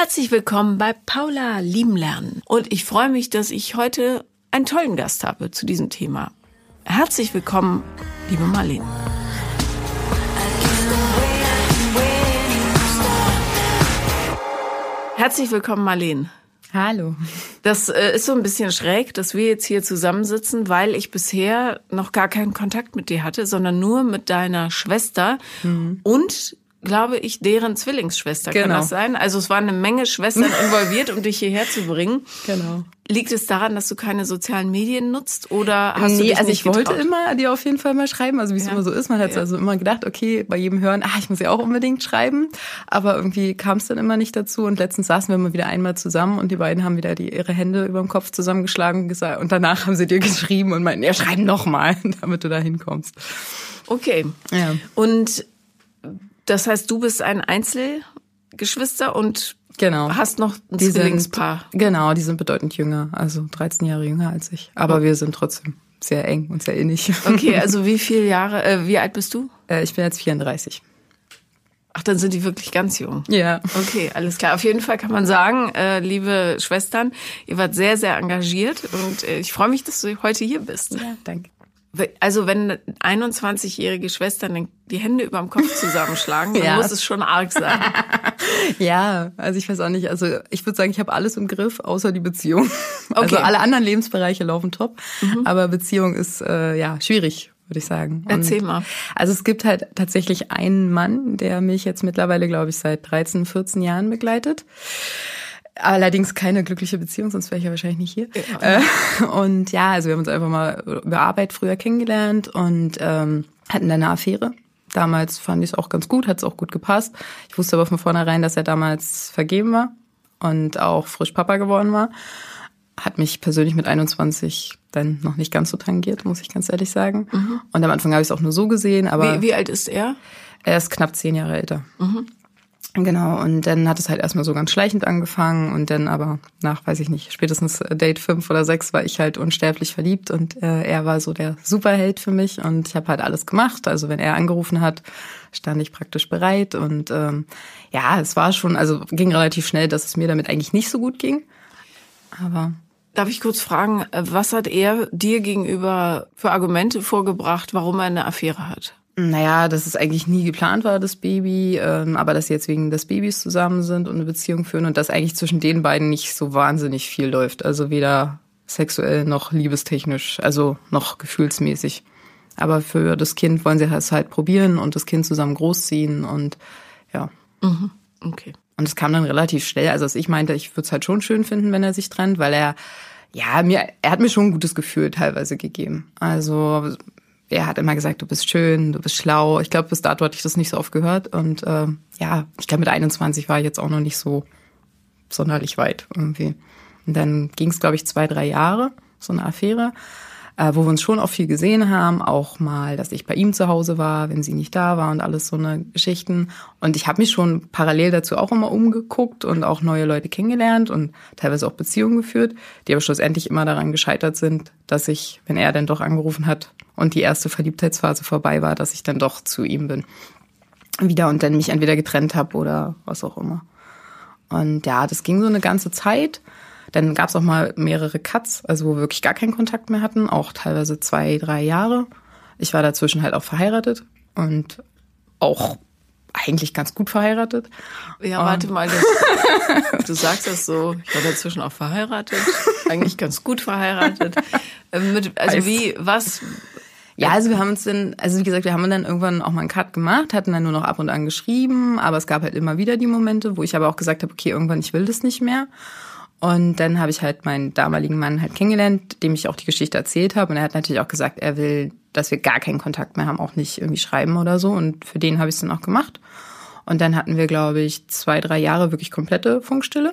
Herzlich willkommen bei Paula Lieben Lernen. Und ich freue mich, dass ich heute einen tollen Gast habe zu diesem Thema. Herzlich willkommen, liebe Marlene. Herzlich willkommen, Marlene. Hallo. Das äh, ist so ein bisschen schräg, dass wir jetzt hier zusammensitzen, weil ich bisher noch gar keinen Kontakt mit dir hatte, sondern nur mit deiner Schwester mhm. und glaube ich, deren Zwillingsschwester. Genau. Kann das sein? Also es waren eine Menge Schwestern involviert, um dich hierher zu bringen. Genau. Liegt es daran, dass du keine sozialen Medien nutzt oder hast nee, du dich also nicht ich wollte immer dir auf jeden Fall mal schreiben, also wie es ja. immer so ist. Man hat ja. also immer gedacht, okay, bei jedem Hören, ah, ich muss ja auch unbedingt schreiben. Aber irgendwie kam es dann immer nicht dazu. Und letztens saßen wir mal wieder einmal zusammen und die beiden haben wieder die, ihre Hände über dem Kopf zusammengeschlagen und gesagt, und danach haben sie dir geschrieben und meinten, ja, schreib noch mal, damit du da hinkommst. Okay. Ja. Und das heißt, du bist ein Einzelgeschwister und genau. hast noch ein die Zwillingspaar. Sind, genau, die sind bedeutend jünger, also 13 Jahre jünger als ich. Aber oh. wir sind trotzdem sehr eng und sehr innig. Okay, also wie viele Jahre, äh, wie alt bist du? Äh, ich bin jetzt 34. Ach, dann sind die wirklich ganz jung. Ja. Okay, alles klar. Auf jeden Fall kann man sagen, äh, liebe Schwestern, ihr wart sehr, sehr engagiert und äh, ich freue mich, dass du heute hier bist. Ja, danke. Also wenn 21-jährige Schwestern die Hände über dem Kopf zusammenschlagen, dann ja. muss es schon arg sein. ja, also ich weiß auch nicht. Also ich würde sagen, ich habe alles im Griff, außer die Beziehung. Okay. Also alle anderen Lebensbereiche laufen top, mhm. aber Beziehung ist äh, ja schwierig, würde ich sagen. Und Erzähl mal. Also es gibt halt tatsächlich einen Mann, der mich jetzt mittlerweile, glaube ich, seit 13, 14 Jahren begleitet. Allerdings keine glückliche Beziehung, sonst wäre ich ja wahrscheinlich nicht hier. Ja. Äh, und ja, also wir haben uns einfach mal über Arbeit früher kennengelernt und ähm, hatten dann eine Affäre. Damals fand ich es auch ganz gut, hat es auch gut gepasst. Ich wusste aber von vornherein, dass er damals vergeben war und auch frisch Papa geworden war. Hat mich persönlich mit 21 dann noch nicht ganz so tangiert, muss ich ganz ehrlich sagen. Mhm. Und am Anfang habe ich es auch nur so gesehen, aber. Wie, wie alt ist er? Er ist knapp zehn Jahre älter. Mhm. Genau, und dann hat es halt erstmal so ganz schleichend angefangen und dann aber nach, weiß ich nicht, spätestens Date fünf oder sechs war ich halt unsterblich verliebt und äh, er war so der Superheld für mich und ich habe halt alles gemacht. Also wenn er angerufen hat, stand ich praktisch bereit und ähm, ja, es war schon, also ging relativ schnell, dass es mir damit eigentlich nicht so gut ging. Aber Darf ich kurz fragen, was hat er dir gegenüber für Argumente vorgebracht, warum er eine Affäre hat? Naja, dass es eigentlich nie geplant war, das Baby, ähm, aber dass sie jetzt wegen des Babys zusammen sind und eine Beziehung führen und dass eigentlich zwischen den beiden nicht so wahnsinnig viel läuft. Also weder sexuell noch liebestechnisch, also noch gefühlsmäßig. Aber für das Kind wollen sie es halt probieren und das Kind zusammen großziehen und ja. Mhm. Okay. Und es kam dann relativ schnell. Also ich meinte, ich würde es halt schon schön finden, wenn er sich trennt, weil er ja, mir, er hat mir schon ein gutes Gefühl teilweise gegeben. Also er hat immer gesagt, du bist schön, du bist schlau. Ich glaube, bis dato hatte ich das nicht so oft gehört. Und äh, ja, ich glaube, mit 21 war ich jetzt auch noch nicht so sonderlich weit irgendwie. Und dann ging es, glaube ich, zwei, drei Jahre, so eine Affäre äh, wo wir uns schon auch viel gesehen haben, auch mal, dass ich bei ihm zu Hause war, wenn sie nicht da war und alles so eine Geschichten. Und ich habe mich schon parallel dazu auch immer umgeguckt und auch neue Leute kennengelernt und teilweise auch Beziehungen geführt, die aber schlussendlich immer daran gescheitert sind, dass ich, wenn er dann doch angerufen hat und die erste Verliebtheitsphase vorbei war, dass ich dann doch zu ihm bin. Wieder und dann mich entweder getrennt habe oder was auch immer. Und ja, das ging so eine ganze Zeit. Dann gab es auch mal mehrere Cuts, also wo wir wirklich gar keinen Kontakt mehr hatten, auch teilweise zwei, drei Jahre. Ich war dazwischen halt auch verheiratet und auch eigentlich ganz gut verheiratet. Ja, warte mal, das, du sagst das so, ich war dazwischen auch verheiratet, eigentlich ganz gut verheiratet. Ähm, also wie, was? Ja, also wir haben uns dann, also wie gesagt, wir haben dann irgendwann auch mal einen Cut gemacht, hatten dann nur noch ab und an geschrieben, aber es gab halt immer wieder die Momente, wo ich aber auch gesagt habe, okay, irgendwann ich will das nicht mehr. Und dann habe ich halt meinen damaligen Mann halt kennengelernt, dem ich auch die Geschichte erzählt habe. Und er hat natürlich auch gesagt, er will, dass wir gar keinen Kontakt mehr haben, auch nicht irgendwie schreiben oder so. Und für den habe ich es dann auch gemacht. Und dann hatten wir, glaube ich, zwei, drei Jahre wirklich komplette Funkstille.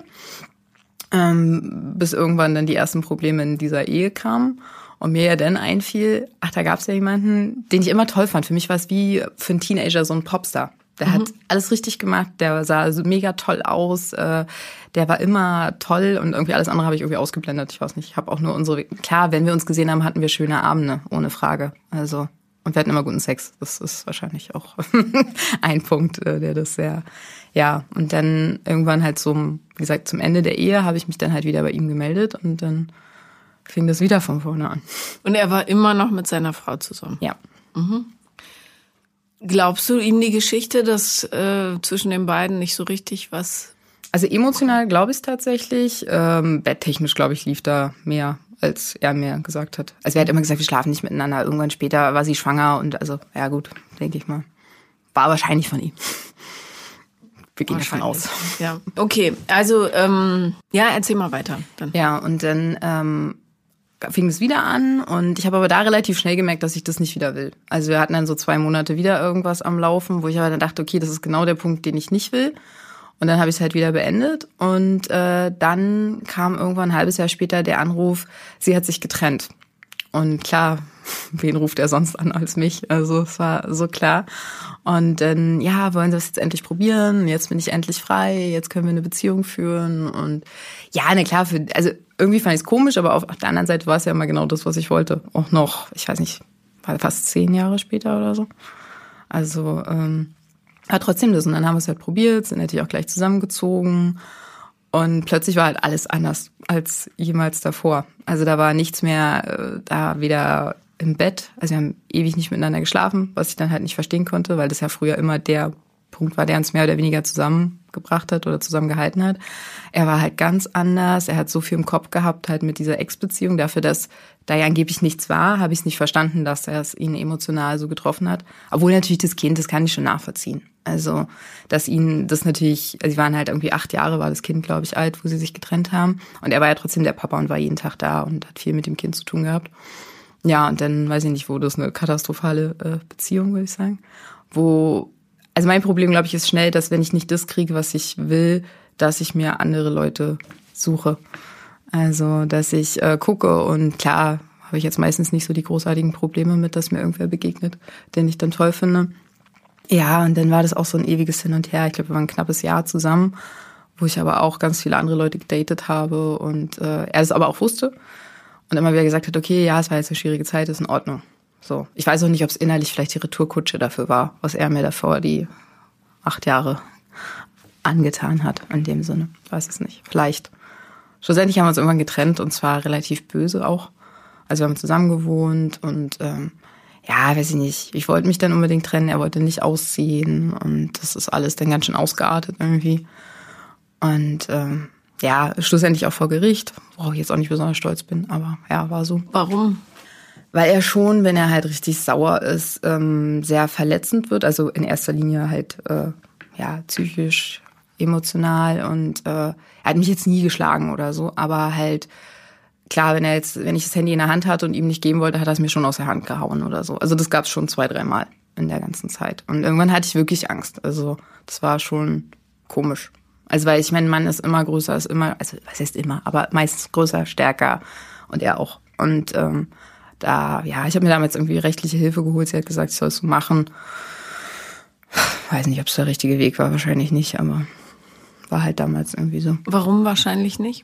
Ähm, bis irgendwann dann die ersten Probleme in dieser Ehe kamen. Und mir ja dann einfiel, ach, da gab es ja jemanden, den ich immer toll fand. Für mich war es wie für einen Teenager so ein Popstar. Der mhm. hat alles richtig gemacht, der sah so mega toll aus, äh, der war immer toll und irgendwie alles andere habe ich irgendwie ausgeblendet. Ich weiß nicht, ich habe auch nur unsere, klar, wenn wir uns gesehen haben, hatten wir schöne Abende, ohne Frage. Also Und wir hatten immer guten Sex. Das ist wahrscheinlich auch ein Punkt, äh, der das sehr, ja. Und dann irgendwann halt so, wie gesagt, zum Ende der Ehe habe ich mich dann halt wieder bei ihm gemeldet und dann fing das wieder von vorne an. Und er war immer noch mit seiner Frau zusammen? Ja. Mhm. Glaubst du ihm die Geschichte, dass äh, zwischen den beiden nicht so richtig was also emotional glaube ich es tatsächlich. Ähm, betttechnisch, glaube ich, lief da mehr, als er mir gesagt hat. Also er hat immer gesagt, wir schlafen nicht miteinander. Irgendwann später war sie schwanger und also, ja gut, denke ich mal. War wahrscheinlich von ihm. Wir gehen davon aus. Ja. Okay, also ähm, ja, erzähl mal weiter. Dann. Ja, und dann ähm, fing es wieder an und ich habe aber da relativ schnell gemerkt, dass ich das nicht wieder will. Also wir hatten dann so zwei Monate wieder irgendwas am Laufen, wo ich aber dann dachte, okay, das ist genau der Punkt, den ich nicht will. Und dann habe ich es halt wieder beendet. Und äh, dann kam irgendwann ein halbes Jahr später der Anruf, sie hat sich getrennt. Und klar, wen ruft er sonst an als mich? Also es war so klar. Und dann, ja, wollen sie das jetzt endlich probieren? Jetzt bin ich endlich frei, jetzt können wir eine Beziehung führen. Und ja, ne, klar, für, also irgendwie fand ich es komisch, aber auf der anderen Seite war es ja immer genau das, was ich wollte. Auch noch, ich weiß nicht, war fast zehn Jahre später oder so. Also, ähm, hat trotzdem das. Und dann haben wir es halt probiert, sind natürlich auch gleich zusammengezogen. Und plötzlich war halt alles anders als jemals davor. Also da war nichts mehr, äh, da weder im Bett, also wir haben ewig nicht miteinander geschlafen, was ich dann halt nicht verstehen konnte, weil das ja früher immer der Punkt war, der uns mehr oder weniger zusammengebracht hat oder zusammengehalten hat. Er war halt ganz anders. Er hat so viel im Kopf gehabt, halt mit dieser Ex-Beziehung. Dafür, dass da ja angeblich nichts war, habe ich es nicht verstanden, dass er es ihn emotional so getroffen hat. Obwohl natürlich das Kind, das kann ich schon nachvollziehen. Also, dass ihn das natürlich, also sie waren halt irgendwie acht Jahre, war das Kind, glaube ich, alt, wo sie sich getrennt haben. Und er war ja trotzdem der Papa und war jeden Tag da und hat viel mit dem Kind zu tun gehabt. Ja, und dann weiß ich nicht, wo das eine katastrophale äh, Beziehung, würde ich sagen. Wo, also mein Problem, glaube ich, ist schnell, dass wenn ich nicht das kriege, was ich will, dass ich mir andere Leute suche. Also, dass ich äh, gucke und klar habe ich jetzt meistens nicht so die großartigen Probleme mit, dass mir irgendwer begegnet, den ich dann toll finde. Ja, und dann war das auch so ein ewiges Hin und Her. Ich glaube, wir waren ein knappes Jahr zusammen, wo ich aber auch ganz viele andere Leute gedatet habe und äh, er es aber auch wusste und immer wieder gesagt hat, okay, ja, es war jetzt eine schwierige Zeit, ist in Ordnung. So, ich weiß auch nicht, ob es innerlich vielleicht die Retourkutsche dafür war, was er mir davor die acht Jahre angetan hat, in dem Sinne. Weiß es nicht. Vielleicht. Schlussendlich haben wir uns irgendwann getrennt und zwar relativ böse auch. Also wir haben zusammen gewohnt und ähm, ja, weiß ich nicht, ich wollte mich dann unbedingt trennen, er wollte nicht ausziehen und das ist alles dann ganz schön ausgeartet irgendwie. Und ähm, ja, schlussendlich auch vor Gericht, worauf ich jetzt auch nicht besonders stolz bin, aber ja, war so. Warum? Weil er schon, wenn er halt richtig sauer ist, ähm, sehr verletzend wird, also in erster Linie halt äh, ja psychisch, emotional und äh, er hat mich jetzt nie geschlagen oder so, aber halt klar, wenn er jetzt, wenn ich das Handy in der Hand hatte und ihm nicht geben wollte, hat er es mir schon aus der Hand gehauen oder so. Also das gab es schon zwei, dreimal in der ganzen Zeit. Und irgendwann hatte ich wirklich Angst. Also das war schon komisch. Also weil ich mein Mann ist immer größer, ist immer, also was heißt immer, aber meistens größer, stärker und er auch. Und ähm, da, ja, ich habe mir damals irgendwie rechtliche Hilfe geholt. Sie hat gesagt, ich soll es so machen. Weiß nicht, ob es der richtige Weg war, wahrscheinlich nicht, aber war halt damals irgendwie so. Warum wahrscheinlich nicht?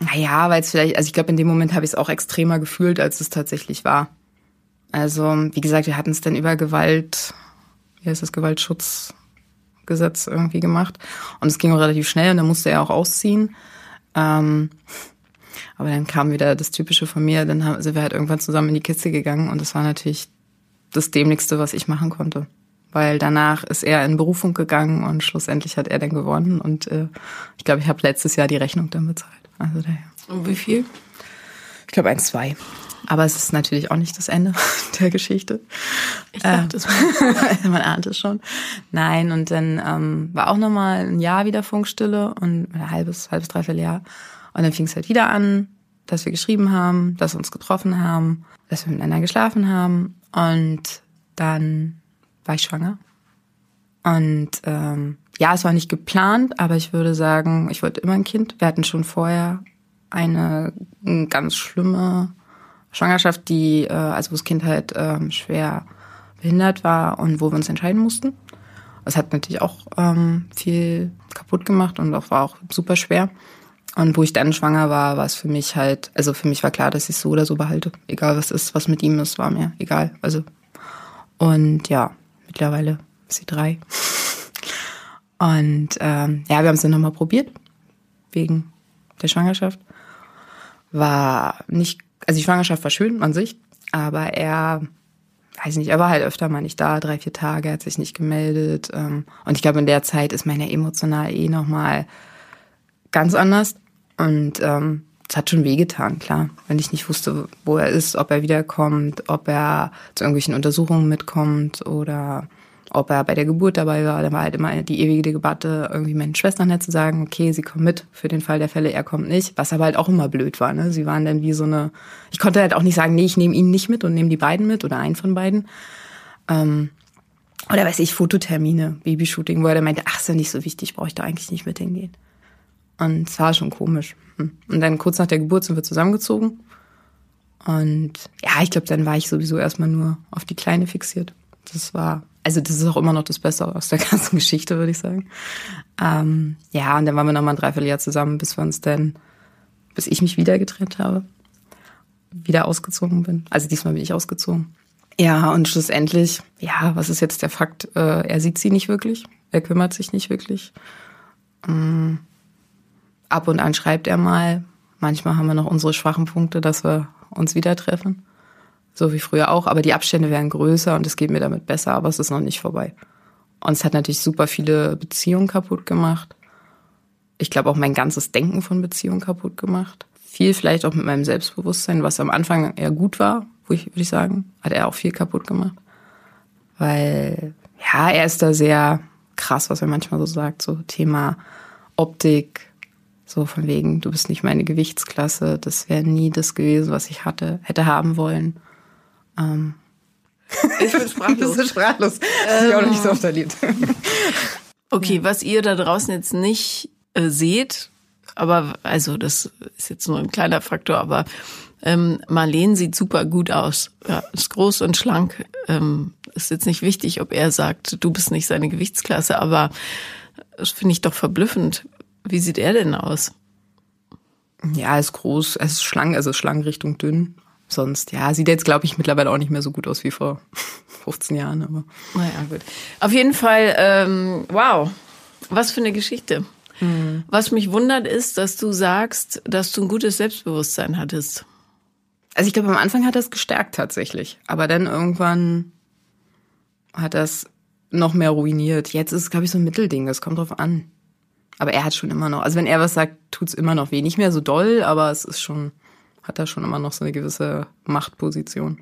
Naja, weil es vielleicht, also ich glaube, in dem Moment habe ich es auch extremer gefühlt, als es tatsächlich war. Also, wie gesagt, wir hatten es dann über Gewalt, wie heißt das, Gewaltschutzgesetz irgendwie gemacht. Und es ging auch relativ schnell und dann musste er auch ausziehen. Ähm, aber dann kam wieder das Typische von mir, dann sind wir halt irgendwann zusammen in die Kiste gegangen und das war natürlich das Dämlichste, was ich machen konnte. Weil danach ist er in Berufung gegangen und schlussendlich hat er dann gewonnen und äh, ich glaube, ich habe letztes Jahr die Rechnung dann bezahlt. Also daher. Und wie viel? Ich glaube ein, zwei. Aber es ist natürlich auch nicht das Ende der Geschichte. Ich dachte es mal. Man ahnt es schon. Nein, und dann ähm, war auch nochmal ein Jahr wieder Funkstille und ein halbes, halbes, dreiviertel Jahr. Und dann fing es halt wieder an, dass wir geschrieben haben, dass wir uns getroffen haben, dass wir miteinander geschlafen haben. Und dann war ich schwanger. Und ähm, ja, es war nicht geplant, aber ich würde sagen, ich wollte immer ein Kind. Wir hatten schon vorher eine ganz schlimme Schwangerschaft, die, äh, also wo das Kind halt ähm, schwer behindert war und wo wir uns entscheiden mussten. Das hat natürlich auch ähm, viel kaputt gemacht und auch war auch super schwer. Und wo ich dann schwanger war, war es für mich halt, also für mich war klar, dass ich es so oder so behalte. Egal was ist, was mit ihm ist, war mir egal. Also Und ja, mittlerweile ist sie drei. Und ähm, ja, wir haben es dann nochmal probiert, wegen der Schwangerschaft. War nicht, also die Schwangerschaft war schön an sich, aber er, weiß nicht, er war halt öfter mal nicht da, drei, vier Tage, hat sich nicht gemeldet. Ähm, und ich glaube, in der Zeit ist meine emotional eh nochmal ganz anders. Und ähm, es hat schon wehgetan, klar. Wenn ich nicht wusste, wo er ist, ob er wiederkommt, ob er zu irgendwelchen Untersuchungen mitkommt oder ob er bei der Geburt dabei war. Da war halt immer die ewige Debatte, irgendwie meinen Schwestern halt zu sagen, okay, sie kommen mit für den Fall der Fälle, er kommt nicht. Was aber halt auch immer blöd war. Ne? Sie waren dann wie so eine, ich konnte halt auch nicht sagen, nee, ich nehme ihn nicht mit und nehme die beiden mit oder einen von beiden. Ähm, oder weiß ich, Fototermine, Babyshooting, wo er dann meinte, ach, ist ja nicht so wichtig, brauche ich da eigentlich nicht mit hingehen. Und es war schon komisch. Hm. Und dann kurz nach der Geburt sind wir zusammengezogen. Und ja, ich glaube, dann war ich sowieso erstmal nur auf die Kleine fixiert. Das war, also das ist auch immer noch das Beste aus der ganzen Geschichte, würde ich sagen. Ähm, ja, und dann waren wir nochmal ein Dreivierteljahr zusammen, bis wir uns dann, bis ich mich wieder getrennt habe, wieder ausgezogen bin. Also diesmal bin ich ausgezogen. Ja, und schlussendlich, ja, was ist jetzt der Fakt? Äh, er sieht sie nicht wirklich, er kümmert sich nicht wirklich. Ähm, ab und an schreibt er mal. Manchmal haben wir noch unsere schwachen Punkte, dass wir uns wieder treffen. So wie früher auch. Aber die Abstände werden größer und es geht mir damit besser, aber es ist noch nicht vorbei. Und es hat natürlich super viele Beziehungen kaputt gemacht. Ich glaube auch mein ganzes Denken von Beziehungen kaputt gemacht. Viel vielleicht auch mit meinem Selbstbewusstsein, was am Anfang eher gut war, würde ich sagen, hat er auch viel kaputt gemacht. Weil, ja, er ist da sehr krass, was er manchmal so sagt, so Thema Optik, so von wegen, du bist nicht meine Gewichtsklasse, das wäre nie das gewesen, was ich hatte, hätte haben wollen. Ähm. Ich bin sprachlos. bin sprachlos. Das ähm. ich auch noch nicht so oft erlebt. Okay, was ihr da draußen jetzt nicht äh, seht, aber also das ist jetzt nur ein kleiner Faktor, aber ähm, Marlene sieht super gut aus. Ja, ist groß und schlank. Ähm, ist jetzt nicht wichtig, ob er sagt, du bist nicht seine Gewichtsklasse, aber das finde ich doch verblüffend, wie sieht er denn aus? Ja, er ist groß, er ist schlank, also schlank Richtung dünn. Sonst, ja, sieht jetzt, glaube ich, mittlerweile auch nicht mehr so gut aus wie vor 15 Jahren, aber. Naja, gut. Auf jeden Fall, ähm, wow, was für eine Geschichte. Mhm. Was mich wundert ist, dass du sagst, dass du ein gutes Selbstbewusstsein hattest. Also ich glaube, am Anfang hat das gestärkt tatsächlich. Aber dann irgendwann hat das noch mehr ruiniert. Jetzt ist es, glaube ich, so ein Mittelding. Das kommt drauf an. Aber er hat schon immer noch, also wenn er was sagt, tut's immer noch weh. Nicht mehr so doll, aber es ist schon, hat er schon immer noch so eine gewisse Machtposition.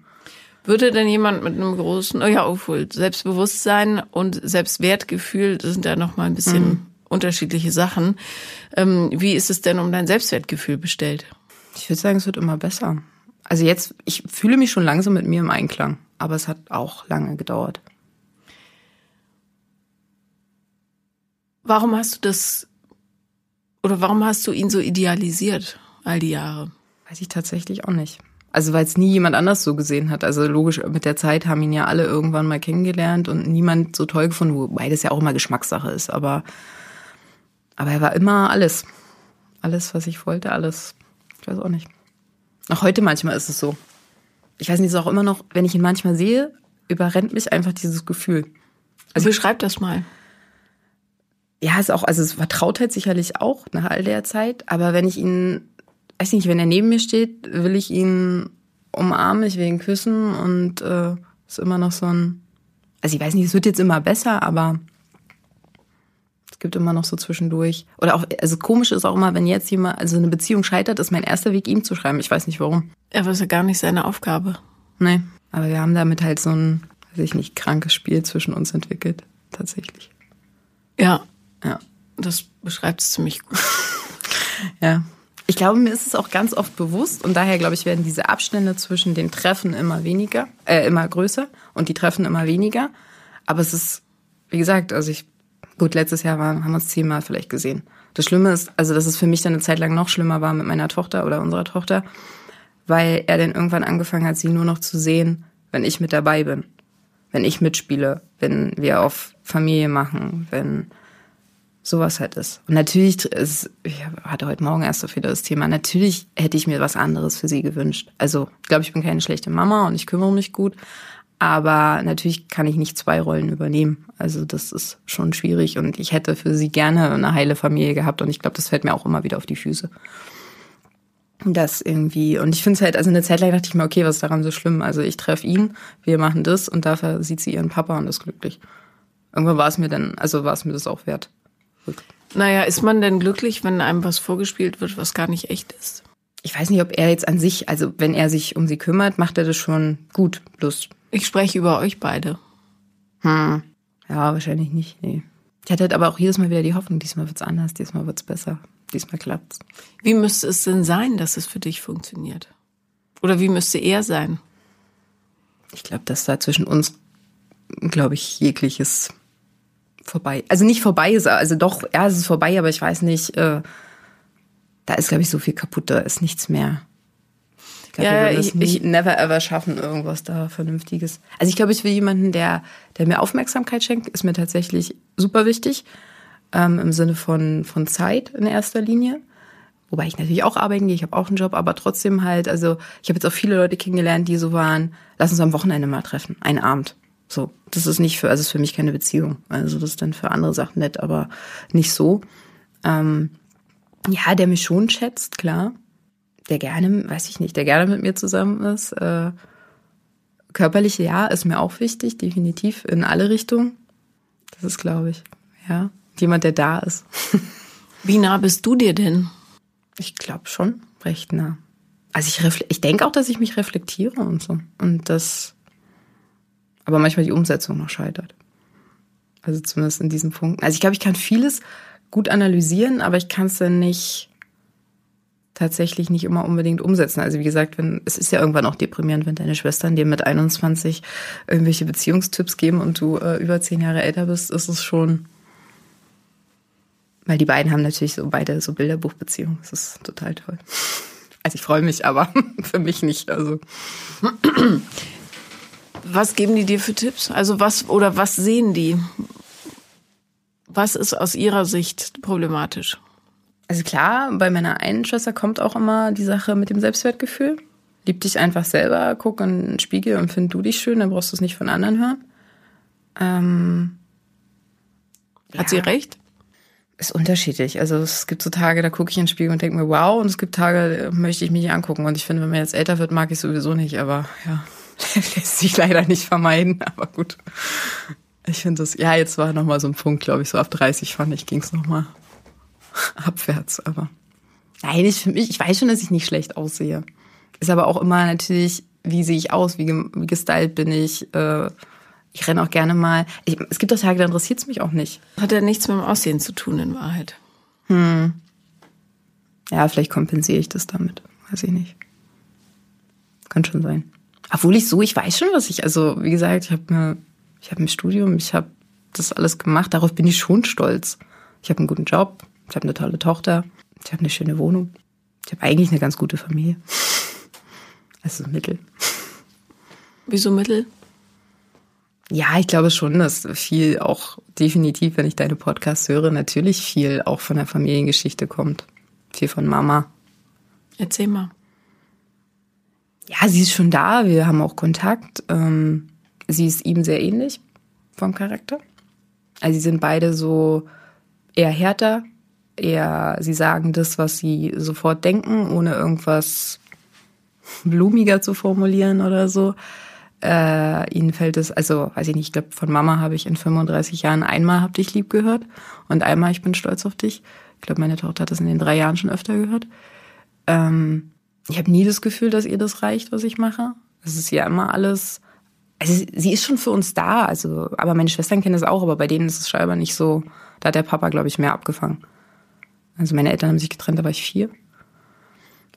Würde denn jemand mit einem großen, oh ja, obwohl Selbstbewusstsein und Selbstwertgefühl, das sind ja noch mal ein bisschen mhm. unterschiedliche Sachen. Ähm, wie ist es denn um dein Selbstwertgefühl bestellt? Ich würde sagen, es wird immer besser. Also jetzt, ich fühle mich schon langsam mit mir im Einklang, aber es hat auch lange gedauert. Warum hast du das oder warum hast du ihn so idealisiert all die Jahre? Weiß ich tatsächlich auch nicht. Also weil es nie jemand anders so gesehen hat. Also logisch, mit der Zeit haben ihn ja alle irgendwann mal kennengelernt und niemand so toll gefunden, wobei das ja auch immer Geschmackssache ist. Aber, aber er war immer alles. Alles, was ich wollte, alles. Ich weiß auch nicht. Auch heute manchmal ist es so. Ich weiß nicht, es ist auch immer noch, wenn ich ihn manchmal sehe, überrennt mich einfach dieses Gefühl. Also beschreib das mal ja, ist auch, also es Vertrautheit sicherlich auch nach all der Zeit, aber wenn ich ihn, weiß nicht, wenn er neben mir steht, will ich ihn umarmen, ich will ihn küssen und äh, ist immer noch so ein, also ich weiß nicht, es wird jetzt immer besser, aber es gibt immer noch so zwischendurch. Oder auch, also komisch ist auch immer, wenn jetzt jemand, also eine Beziehung scheitert, ist mein erster Weg, ihm zu schreiben. Ich weiß nicht warum. Er war ja gar nicht seine Aufgabe. Nee, aber wir haben damit halt so ein, weiß ich nicht, krankes Spiel zwischen uns entwickelt. Tatsächlich. Ja, ja. Das beschreibt es ziemlich gut. ja. Ich glaube, mir ist es auch ganz oft bewusst und daher, glaube ich, werden diese Abstände zwischen den Treffen immer weniger, äh, immer größer und die Treffen immer weniger. Aber es ist, wie gesagt, also ich, gut, letztes Jahr waren, haben wir uns zehnmal vielleicht gesehen. Das Schlimme ist, also dass es für mich dann eine Zeit lang noch schlimmer war mit meiner Tochter oder unserer Tochter, weil er dann irgendwann angefangen hat, sie nur noch zu sehen, wenn ich mit dabei bin. Wenn ich mitspiele, wenn wir auf Familie machen, wenn sowas halt ist. Und natürlich ist, ich hatte heute Morgen erst so viel das Thema, natürlich hätte ich mir was anderes für sie gewünscht. Also, ich glaube, ich bin keine schlechte Mama und ich kümmere mich gut. Aber natürlich kann ich nicht zwei Rollen übernehmen. Also das ist schon schwierig und ich hätte für sie gerne eine heile Familie gehabt und ich glaube, das fällt mir auch immer wieder auf die Füße. Das irgendwie, und ich finde es halt, also eine Zeit lang dachte ich mir, okay, was ist daran so schlimm? Also ich treffe ihn, wir machen das und dafür sieht sie ihren Papa und ist glücklich. Irgendwann war es mir dann, also war es mir das auch wert. Naja, ist man denn glücklich, wenn einem was vorgespielt wird, was gar nicht echt ist? Ich weiß nicht, ob er jetzt an sich, also wenn er sich um sie kümmert, macht er das schon gut. Bloß ich spreche über euch beide. Hm. Ja, wahrscheinlich nicht. Nee. Ich hatte halt aber auch jedes Mal wieder die Hoffnung, diesmal wird's anders, diesmal wird's besser, diesmal klappt's. Wie müsste es denn sein, dass es für dich funktioniert? Oder wie müsste er sein? Ich glaube, dass da zwischen uns, glaube ich, jegliches vorbei. Also nicht vorbei ist, also doch, ja, es ist vorbei, aber ich weiß nicht, äh, da ist, glaube ich, so viel kaputt, da ist nichts mehr. Ich glaube, ja, es ich, never ever schaffen, irgendwas da Vernünftiges. Also ich glaube, ich will jemanden, der, der mir Aufmerksamkeit schenkt, ist mir tatsächlich super wichtig. Ähm, Im Sinne von, von Zeit in erster Linie. Wobei ich natürlich auch arbeiten gehe, ich habe auch einen Job, aber trotzdem halt, also ich habe jetzt auch viele Leute kennengelernt, die so waren, lass uns am Wochenende mal treffen, einen Abend. So, das ist nicht für, also ist für mich keine Beziehung. Also das ist dann für andere Sachen nett, aber nicht so. Ähm, ja, der mich schon schätzt, klar der gerne, weiß ich nicht, der gerne mit mir zusammen ist. Äh, körperliche Ja ist mir auch wichtig, definitiv in alle Richtungen. Das ist, glaube ich, ja, jemand, der da ist. Wie nah bist du dir denn? Ich glaube schon recht nah. Also ich, ich denke auch, dass ich mich reflektiere und so. Und das, aber manchmal die Umsetzung noch scheitert. Also zumindest in diesem Punkt. Also ich glaube, ich kann vieles gut analysieren, aber ich kann es dann nicht tatsächlich nicht immer unbedingt umsetzen. Also wie gesagt, wenn es ist ja irgendwann auch deprimierend, wenn deine Schwestern dir mit 21 irgendwelche Beziehungstipps geben und du äh, über zehn Jahre älter bist, ist es schon. Weil die beiden haben natürlich so beide so Bilderbuchbeziehungen. Das ist total toll. Also ich freue mich, aber für mich nicht. Also was geben die dir für Tipps? Also was oder was sehen die? Was ist aus ihrer Sicht problematisch? Also klar, bei meiner einen Schwester kommt auch immer die Sache mit dem Selbstwertgefühl. Lieb dich einfach selber, guck in den Spiegel und find du dich schön, dann brauchst du es nicht von anderen hören. Ähm, Hat ja. sie recht? Ist unterschiedlich. Also es gibt so Tage, da gucke ich in den Spiegel und denke mir, wow, und es gibt Tage, da möchte ich mich nicht angucken. Und ich finde, wenn man jetzt älter wird, mag ich sowieso nicht, aber ja, lässt sich leider nicht vermeiden, aber gut. Ich finde das, ja, jetzt war nochmal so ein Punkt, glaube ich, so ab 30 fand ich, ging es nochmal abwärts, aber. Nein, ich, ich weiß schon, dass ich nicht schlecht aussehe. Ist aber auch immer natürlich, wie sehe ich aus, wie, wie gestylt bin ich. Äh, ich renne auch gerne mal. Ich, es gibt auch Tage, da interessiert es mich auch nicht. Hat ja nichts mit dem Aussehen zu tun, in Wahrheit. Hm. Ja, vielleicht kompensiere ich das damit. Weiß ich nicht. Kann schon sein. Obwohl ich so, ich weiß schon, was ich, also wie gesagt, ich habe mir, ich habe ein Studium, ich habe das alles gemacht, darauf bin ich schon stolz. Ich habe einen guten Job, ich habe eine tolle Tochter. Ich habe eine schöne Wohnung. Ich habe eigentlich eine ganz gute Familie. Also Mittel. Wieso Mittel? Ja, ich glaube schon, dass viel auch definitiv, wenn ich deine Podcasts höre, natürlich viel auch von der Familiengeschichte kommt. Viel von Mama. Erzähl mal. Ja, sie ist schon da. Wir haben auch Kontakt. Ähm, sie ist ihm sehr ähnlich vom Charakter. Also sie sind beide so eher härter, eher, sie sagen das, was sie sofort denken, ohne irgendwas blumiger zu formulieren oder so. Äh, ihnen fällt es, also weiß ich nicht, ich glaube, von Mama habe ich in 35 Jahren einmal hab dich lieb gehört und einmal ich bin stolz auf dich. Ich glaube, meine Tochter hat das in den drei Jahren schon öfter gehört. Ähm, ich habe nie das Gefühl, dass ihr das reicht, was ich mache. Es ist ja immer alles. Also sie ist schon für uns da, also, aber meine Schwestern kennen das auch, aber bei denen ist es scheinbar nicht so. Da hat der Papa, glaube ich, mehr abgefangen. Also meine Eltern haben sich getrennt, da war ich vier.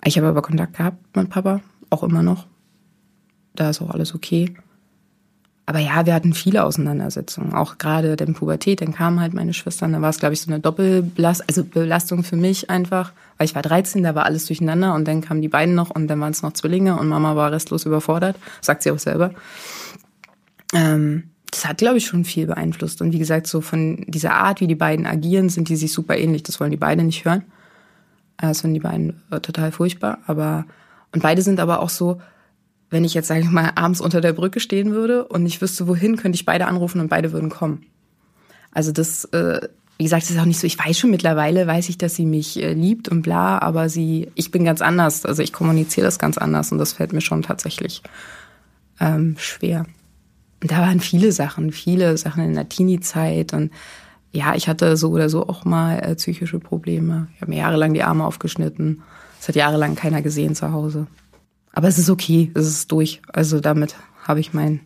Ich habe aber Kontakt gehabt mit Papa, auch immer noch. Da ist auch alles okay. Aber ja, wir hatten viele Auseinandersetzungen, auch gerade der Pubertät, dann kamen halt meine Schwestern, da war es, glaube ich, so eine Doppelbelastung, also Belastung für mich einfach, weil ich war 13, da war alles durcheinander und dann kamen die beiden noch und dann waren es noch Zwillinge und Mama war restlos überfordert, sagt sie auch selber. Ähm, das hat, glaube ich, schon viel beeinflusst. Und wie gesagt, so von dieser Art, wie die beiden agieren, sind die sich super ähnlich. Das wollen die beiden nicht hören. Das finden die beiden äh, total furchtbar. Aber, und beide sind aber auch so, wenn ich jetzt, sage ich mal, abends unter der Brücke stehen würde und ich wüsste, wohin, könnte ich beide anrufen und beide würden kommen. Also das, äh, wie gesagt, das ist auch nicht so, ich weiß schon mittlerweile, weiß ich, dass sie mich äh, liebt und bla, aber sie, ich bin ganz anders. Also ich kommuniziere das ganz anders und das fällt mir schon tatsächlich ähm, schwer. Und da waren viele Sachen, viele Sachen in der Teenie-Zeit und ja, ich hatte so oder so auch mal äh, psychische Probleme. Ich habe mir jahrelang die Arme aufgeschnitten. Das hat jahrelang keiner gesehen zu Hause. Aber es ist okay, es ist durch. Also damit habe ich meinen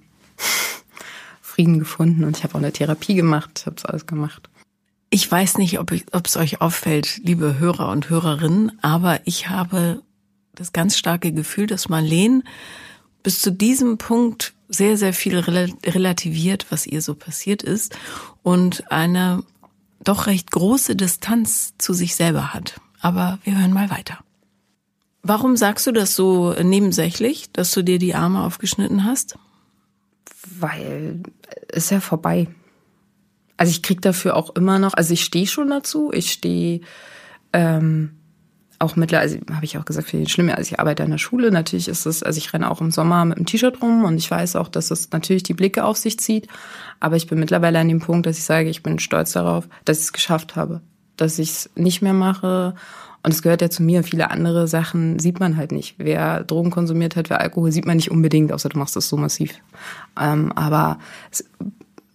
Frieden gefunden und ich habe auch eine Therapie gemacht, habe es alles gemacht. Ich weiß nicht, ob es euch auffällt, liebe Hörer und Hörerinnen, aber ich habe das ganz starke Gefühl, dass Marlene bis zu diesem Punkt sehr, sehr viel relativiert, was ihr so passiert ist und eine doch recht große Distanz zu sich selber hat. Aber wir hören mal weiter. Warum sagst du das so nebensächlich, dass du dir die Arme aufgeschnitten hast? Weil ist ja vorbei. Also ich krieg dafür auch immer noch, also ich stehe schon dazu, ich stehe ähm, auch mittlerweile, also habe ich auch gesagt, finde ich schlimm, also ich arbeite in der Schule, natürlich ist es, also ich renne auch im Sommer mit einem T-Shirt rum und ich weiß auch, dass es natürlich die Blicke auf sich zieht, aber ich bin mittlerweile an dem Punkt, dass ich sage, ich bin stolz darauf, dass ich es geschafft habe, dass ich es nicht mehr mache und es gehört ja zu mir. Viele andere Sachen sieht man halt nicht. Wer Drogen konsumiert hat, wer Alkohol, sieht man nicht unbedingt, außer du machst das so massiv. Ähm, aber es,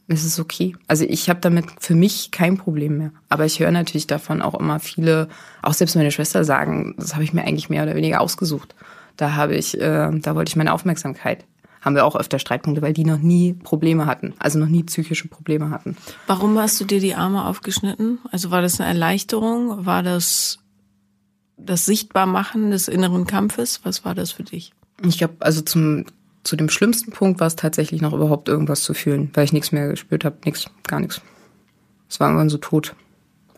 es ist okay. Also ich habe damit für mich kein Problem mehr. Aber ich höre natürlich davon auch immer viele, auch selbst meine Schwester sagen, das habe ich mir eigentlich mehr oder weniger ausgesucht. Da habe ich, äh, da wollte ich meine Aufmerksamkeit. Haben wir auch öfter Streitpunkte, weil die noch nie Probleme hatten, also noch nie psychische Probleme hatten. Warum hast du dir die Arme aufgeschnitten? Also war das eine Erleichterung? War das das Sichtbarmachen des inneren Kampfes? Was war das für dich? Ich glaube, also zum zu dem schlimmsten Punkt war es tatsächlich noch überhaupt irgendwas zu fühlen, weil ich nichts mehr gespürt habe, nichts, gar nichts. Es war irgendwann so tot.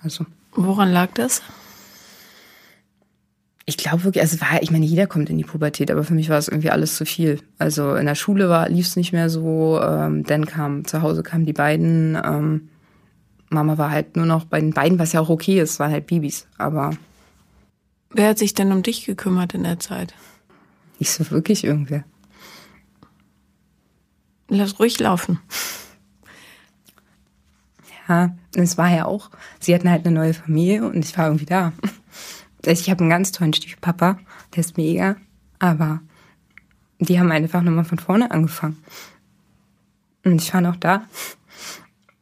Also. Woran lag das? Ich glaube wirklich, also war, ich meine, jeder kommt in die Pubertät, aber für mich war es irgendwie alles zu viel. Also in der Schule war, lief es nicht mehr so, ähm, dann kam, zu Hause kamen die beiden, ähm, Mama war halt nur noch bei den beiden, was ja auch okay ist, waren halt Babys, aber Wer hat sich denn um dich gekümmert in der Zeit? Nicht so wirklich irgendwer. Lass ruhig laufen. Ja, es war ja auch, sie hatten halt eine neue Familie und ich war irgendwie da. Also ich habe einen ganz tollen Stiefpapa, der ist mega, aber die haben einfach nochmal von vorne angefangen. Und ich war noch da.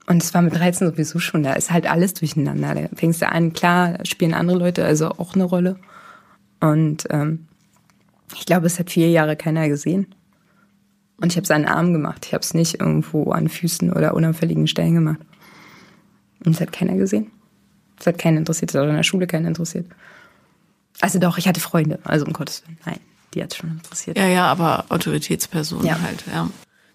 Und es war mit 13 sowieso schon, da ist halt alles durcheinander. Da fängst du an, klar, spielen andere Leute also auch eine Rolle. Und ähm, ich glaube, es hat vier Jahre keiner gesehen. Und ich habe es an den Armen gemacht. Ich habe es nicht irgendwo an Füßen oder unauffälligen Stellen gemacht. Und es hat keiner gesehen. Es hat keinen interessiert. Es hat auch in der Schule keinen interessiert. Also doch, ich hatte Freunde. Also um Gottes Willen. Nein, die hat es schon interessiert. Ja, ja, aber Autoritätspersonen ja. halt, ja.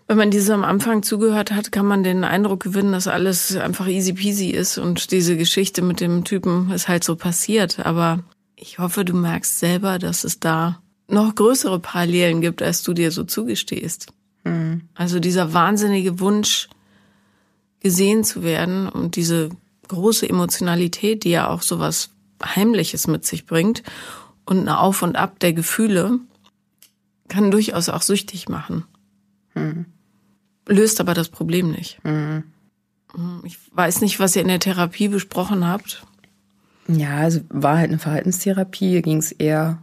Wenn man diese am Anfang zugehört hat, kann man den Eindruck gewinnen, dass alles einfach easy peasy ist und diese Geschichte mit dem Typen ist halt so passiert. Aber ich hoffe, du merkst selber, dass es da noch größere Parallelen gibt, als du dir so zugestehst. Mhm. Also dieser wahnsinnige Wunsch, gesehen zu werden und diese große Emotionalität, die ja auch sowas Heimliches mit sich bringt und eine Auf und Ab der Gefühle, kann durchaus auch süchtig machen. Mhm löst aber das Problem nicht. Mhm. Ich weiß nicht, was ihr in der Therapie besprochen habt. Ja, also war halt eine Verhaltenstherapie, ging es eher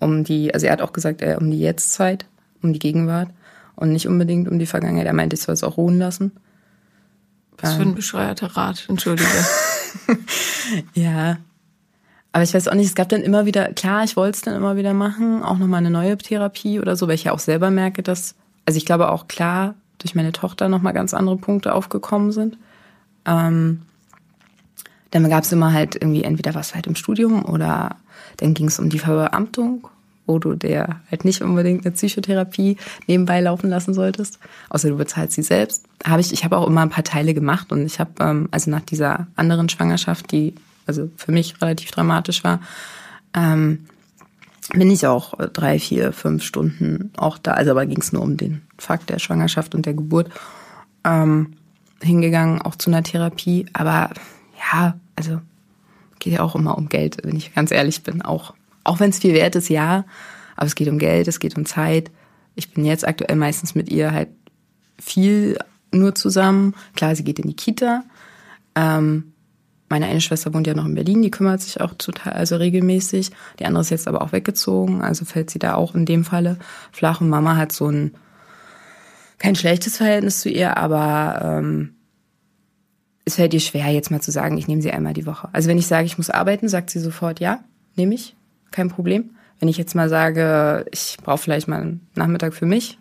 um die, also er hat auch gesagt, eher um die Jetztzeit, um die Gegenwart und nicht unbedingt um die Vergangenheit. Er meinte, ich soll es auch ruhen lassen. Was für ein ähm. bescheuerter Rat, entschuldige. ja. Aber ich weiß auch nicht, es gab dann immer wieder, klar, ich wollte es dann immer wieder machen, auch nochmal eine neue Therapie oder so, weil ich ja auch selber merke, dass, also ich glaube auch klar, durch meine Tochter nochmal ganz andere Punkte aufgekommen sind. Ähm, dann gab es immer halt irgendwie entweder was halt im Studium oder dann ging es um die Verbeamtung, wo du der halt nicht unbedingt eine Psychotherapie nebenbei laufen lassen solltest, außer du bezahlst sie selbst. Habe ich, ich habe auch immer ein paar Teile gemacht und ich habe ähm, also nach dieser anderen Schwangerschaft, die also für mich relativ dramatisch war, ähm, bin ich auch drei, vier, fünf Stunden auch da. Also aber ging es nur um den Fakt der Schwangerschaft und der Geburt. Ähm, hingegangen, auch zu einer Therapie. Aber ja, also geht ja auch immer um Geld, wenn ich ganz ehrlich bin. Auch, auch wenn es viel wert ist, ja. Aber es geht um Geld, es geht um Zeit. Ich bin jetzt aktuell meistens mit ihr halt viel nur zusammen. Klar, sie geht in die Kita. Ähm, meine eine Schwester wohnt ja noch in Berlin, die kümmert sich auch total, also regelmäßig. Die andere ist jetzt aber auch weggezogen, also fällt sie da auch in dem Falle flach. Und Mama hat so ein kein schlechtes Verhältnis zu ihr, aber ähm, es fällt ihr schwer, jetzt mal zu sagen, ich nehme sie einmal die Woche. Also wenn ich sage, ich muss arbeiten, sagt sie sofort, ja, nehme ich, kein Problem. Wenn ich jetzt mal sage, ich brauche vielleicht mal einen Nachmittag für mich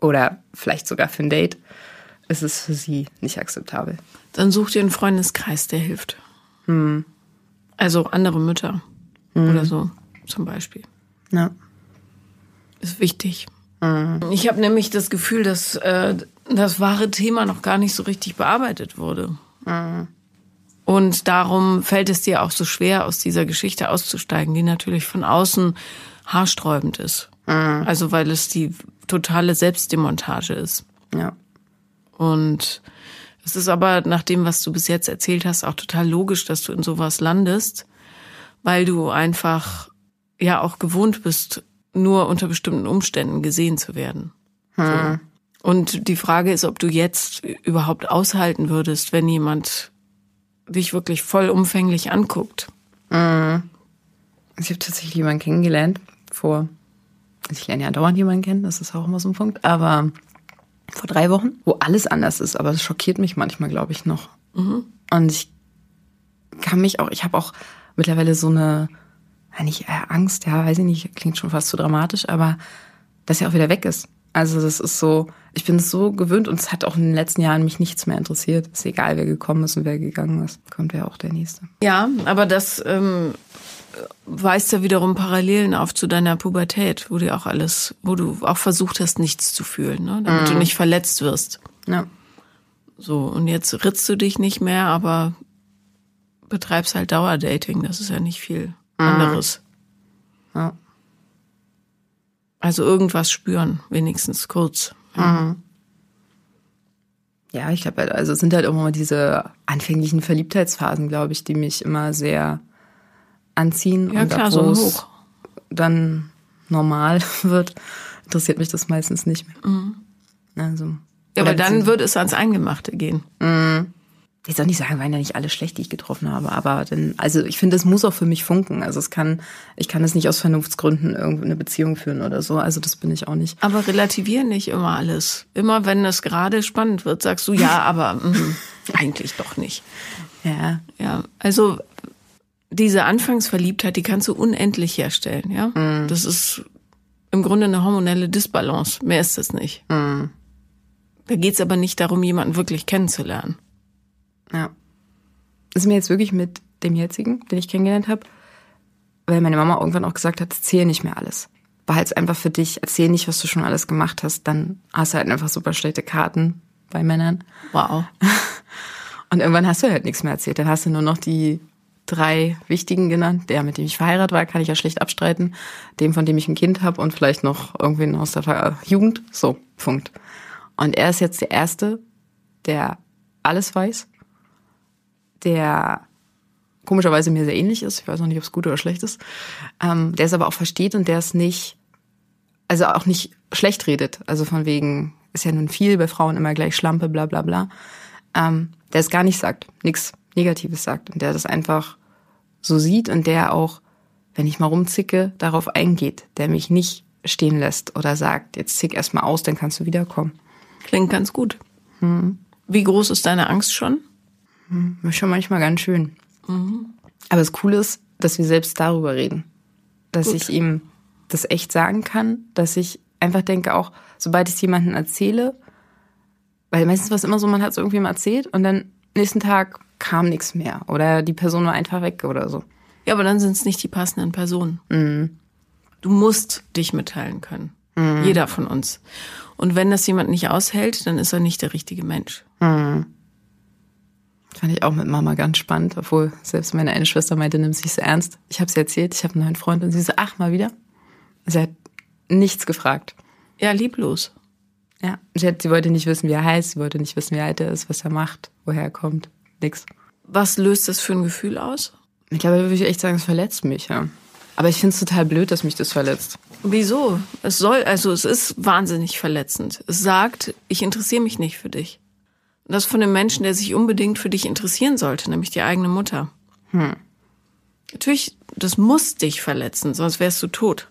oder vielleicht sogar für ein Date, ist es für sie nicht akzeptabel. Dann such dir einen Freundeskreis, der hilft. Hm. Also andere Mütter hm. oder so zum Beispiel. Ja. Ist wichtig. Hm. Ich habe nämlich das Gefühl, dass äh, das wahre Thema noch gar nicht so richtig bearbeitet wurde. Hm. Und darum fällt es dir auch so schwer, aus dieser Geschichte auszusteigen, die natürlich von außen haarsträubend ist. Mhm. Also weil es die totale Selbstdemontage ist. Ja. Und es ist aber nach dem, was du bis jetzt erzählt hast, auch total logisch, dass du in sowas landest, weil du einfach ja auch gewohnt bist, nur unter bestimmten Umständen gesehen zu werden. Hm. So. Und die Frage ist, ob du jetzt überhaupt aushalten würdest, wenn jemand dich wirklich vollumfänglich anguckt. Mhm. Ich habe tatsächlich jemanden kennengelernt vor, also ich lerne ja dauernd jemanden kennen, das ist auch immer so ein Punkt, aber vor drei Wochen, wo alles anders ist, aber das schockiert mich manchmal, glaube ich, noch. Mhm. Und ich kann mich auch, ich habe auch mittlerweile so eine, nicht äh, Angst, ja, weiß ich nicht, klingt schon fast zu dramatisch, aber dass er auch wieder weg ist. Also das ist so, ich bin so gewöhnt und es hat auch in den letzten Jahren mich nichts mehr interessiert. Ist egal, wer gekommen ist und wer gegangen ist, kommt ja auch der nächste. Ja, aber das ähm, weist ja wiederum Parallelen auf zu deiner Pubertät, wo du auch alles, wo du auch versucht hast, nichts zu fühlen, ne? damit mhm. du nicht verletzt wirst. Ja. So, und jetzt ritzt du dich nicht mehr, aber betreibst halt Dauerdating. Das ist ja nicht viel mhm. anderes. Ja. Also irgendwas spüren, wenigstens kurz. Mhm. Ja, ich glaube, also es sind halt immer diese anfänglichen Verliebtheitsphasen, glaube ich, die mich immer sehr anziehen. Ja, und klar, so hoch. Dann normal wird, interessiert mich das meistens nicht mehr. Mhm. Also, ja, aber dann würde es ans Eingemachte gehen. Mhm ich soll nicht sagen, waren ja nicht alle schlecht, die ich getroffen habe, aber dann, also ich finde, es muss auch für mich funken. Also es kann, ich kann es nicht aus Vernunftsgründen irgendwie eine Beziehung führen oder so. Also das bin ich auch nicht. Aber relativieren nicht immer alles. Immer wenn es gerade spannend wird, sagst du ja, aber mh, eigentlich doch nicht. Ja. Ja, also diese Anfangsverliebtheit, die kannst du unendlich herstellen, ja. Mhm. Das ist im Grunde eine hormonelle Disbalance. Mehr ist das nicht. Mhm. Da geht's aber nicht darum, jemanden wirklich kennenzulernen. Ja. Das ist mir jetzt wirklich mit dem jetzigen, den ich kennengelernt habe, weil meine Mama irgendwann auch gesagt hat, erzähl nicht mehr alles. Behalt's einfach für dich, erzähl nicht, was du schon alles gemacht hast, dann hast du halt einfach super schlechte Karten bei Männern. Wow. Und irgendwann hast du halt nichts mehr erzählt. Dann hast du nur noch die drei wichtigen genannt. Der, mit dem ich verheiratet war, kann ich ja schlecht abstreiten. Dem, von dem ich ein Kind habe und vielleicht noch irgendwen aus der Jugend. So, Punkt. Und er ist jetzt der Erste, der alles weiß der komischerweise mir sehr ähnlich ist. Ich weiß noch nicht, ob es gut oder schlecht ist. Ähm, der es aber auch versteht und der es nicht, also auch nicht schlecht redet. Also von wegen, ist ja nun viel bei Frauen immer gleich Schlampe, bla bla bla. Ähm, der es gar nicht sagt, nichts Negatives sagt und der das einfach so sieht und der auch, wenn ich mal rumzicke, darauf eingeht, der mich nicht stehen lässt oder sagt, jetzt zick erst mal aus, dann kannst du wiederkommen. Klingt ganz gut. Hm. Wie groß ist deine Angst schon? Hm, schon manchmal ganz schön. Mhm. Aber das Coole ist, dass wir selbst darüber reden. Dass Gut. ich ihm das echt sagen kann, dass ich einfach denke, auch sobald ich es jemandem erzähle, weil meistens war es immer so, man hat es irgendwie mal erzählt und dann nächsten Tag kam nichts mehr oder die Person war einfach weg oder so. Ja, aber dann sind es nicht die passenden Personen. Mhm. Du musst dich mitteilen können. Mhm. Jeder von uns. Und wenn das jemand nicht aushält, dann ist er nicht der richtige Mensch. Mhm. Fand ich auch mit Mama ganz spannend, obwohl selbst meine eine Schwester meinte, nimm sich so ernst. Ich habe sie erzählt, ich habe einen neuen Freund und sie so, ach, mal wieder. Sie hat nichts gefragt. Ja, lieblos. Ja, sie, hat, sie wollte nicht wissen, wie er heißt, sie wollte nicht wissen, wie alt er ist, was er macht, woher er kommt, nix. Was löst das für ein Gefühl aus? Ich glaube, würde ich echt sagen, es verletzt mich, ja. Aber ich finde es total blöd, dass mich das verletzt. Wieso? Es soll, also es ist wahnsinnig verletzend. Es sagt, ich interessiere mich nicht für dich. Und das von einem Menschen, der sich unbedingt für dich interessieren sollte, nämlich die eigene Mutter. Hm. Natürlich, das muss dich verletzen, sonst wärst du tot.